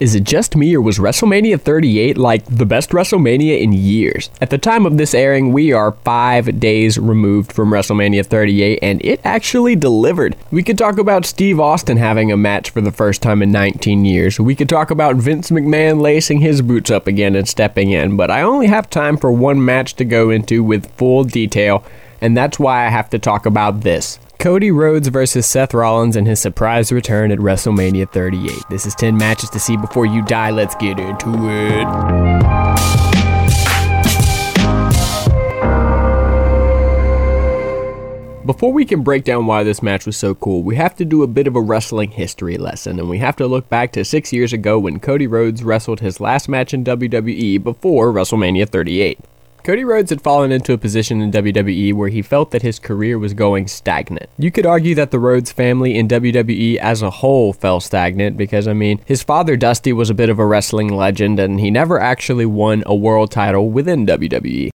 Is it just me or was WrestleMania 38 like the best WrestleMania in years? At the time of this airing, we are five days removed from WrestleMania 38 and it actually delivered. We could talk about Steve Austin having a match for the first time in 19 years. We could talk about Vince McMahon lacing his boots up again and stepping in, but I only have time for one match to go into with full detail, and that's why I have to talk about this. Cody Rhodes versus Seth Rollins and his surprise return at WrestleMania 38. This is 10 matches to see before you die. Let's get into it. Before we can break down why this match was so cool, we have to do a bit of a wrestling history lesson, and we have to look back to six years ago when Cody Rhodes wrestled his last match in WWE before WrestleMania 38. Cody Rhodes had fallen into a position in WWE where he felt that his career was going stagnant. You could argue that the Rhodes family in WWE as a whole fell stagnant because, I mean, his father Dusty was a bit of a wrestling legend and he never actually won a world title within WWE.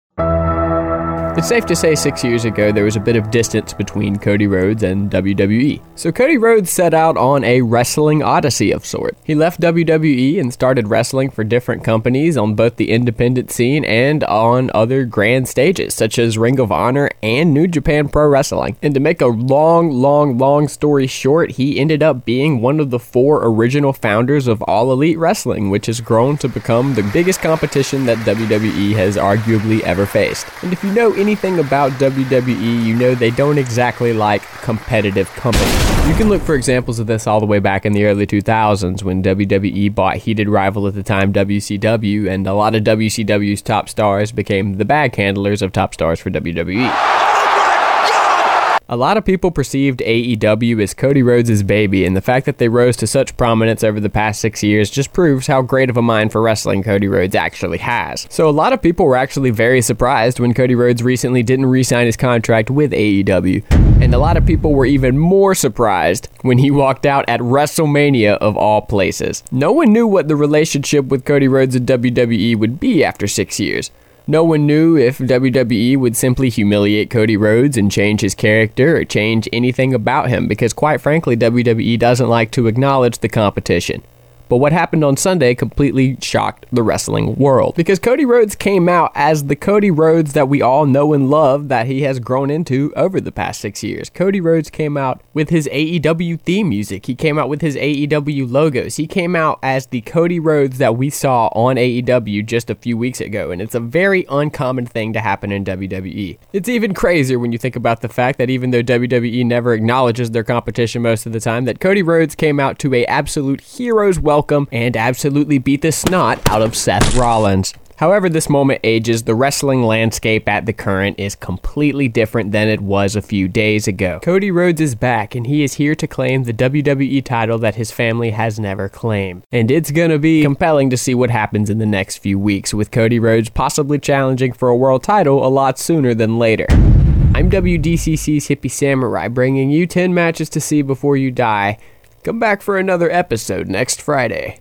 It's safe to say six years ago there was a bit of distance between Cody Rhodes and WWE. So Cody Rhodes set out on a wrestling odyssey of sorts. He left WWE and started wrestling for different companies on both the independent scene and on other grand stages, such as Ring of Honor and New Japan Pro Wrestling. And to make a long, long, long story short, he ended up being one of the four original founders of All Elite Wrestling, which has grown to become the biggest competition that WWE has arguably ever faced. And if you know anything about WWE, you know they don't exactly like competitive companies. You can look for examples of this all the way back in the early 2000s when WWE bought heated rival at the time WCW, and a lot of WCW's top stars became the bag handlers of top stars for WWE. A lot of people perceived AEW as Cody Rhodes' baby, and the fact that they rose to such prominence over the past six years just proves how great of a mind for wrestling Cody Rhodes actually has. So, a lot of people were actually very surprised when Cody Rhodes recently didn't re sign his contract with AEW. And a lot of people were even more surprised when he walked out at WrestleMania of all places. No one knew what the relationship with Cody Rhodes and WWE would be after six years. No one knew if WWE would simply humiliate Cody Rhodes and change his character or change anything about him because, quite frankly, WWE doesn't like to acknowledge the competition. But what happened on Sunday completely shocked the wrestling world because Cody Rhodes came out as the Cody Rhodes that we all know and love that he has grown into over the past six years. Cody Rhodes came out with his AEW theme music, he came out with his AEW logos, he came out as the Cody Rhodes that we saw on AEW just a few weeks ago, and it's a very uncommon thing to happen in WWE. It's even crazier when you think about the fact that even though WWE never acknowledges their competition most of the time, that Cody Rhodes came out to a absolute hero's welcome welcome and absolutely beat the snot out of Seth Rollins. However, this moment ages, the wrestling landscape at the current is completely different than it was a few days ago. Cody Rhodes is back, and he is here to claim the WWE title that his family has never claimed. And it's gonna be compelling to see what happens in the next few weeks, with Cody Rhodes possibly challenging for a world title a lot sooner than later. I'm WDCC's Hippie Samurai, bringing you 10 matches to see before you die. Come back for another episode next Friday.